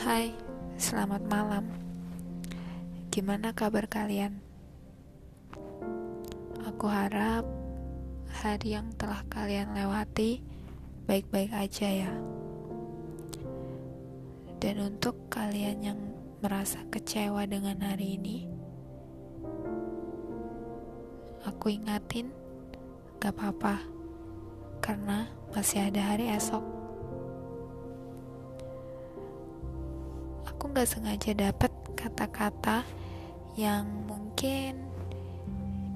Hai, selamat malam. Gimana kabar kalian? Aku harap hari yang telah kalian lewati baik-baik aja ya. Dan untuk kalian yang merasa kecewa dengan hari ini, aku ingatin gak apa-apa, karena masih ada hari esok. Aku gak sengaja dapet kata-kata yang mungkin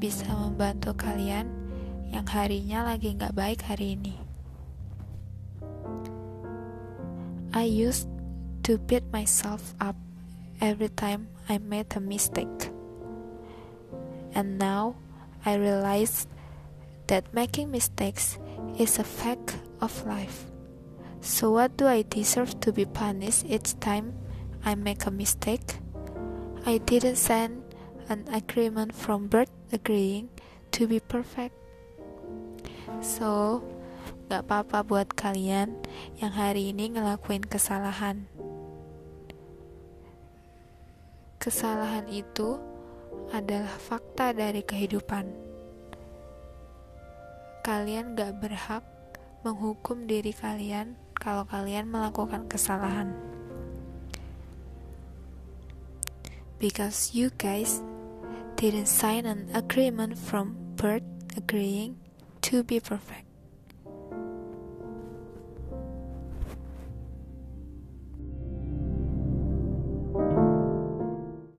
bisa membantu kalian yang harinya lagi gak baik hari ini. I used to beat myself up every time I made a mistake. And now I realize that making mistakes is a fact of life. So, what do I deserve to be punished each time I make a mistake? I didn't sign an agreement from birth agreeing to be perfect. So, gak apa-apa buat kalian yang hari ini ngelakuin kesalahan. Kesalahan itu adalah fakta dari kehidupan. Kalian gak berhak menghukum diri kalian kalau kalian melakukan kesalahan. Because you guys didn't sign an agreement from birth agreeing to be perfect.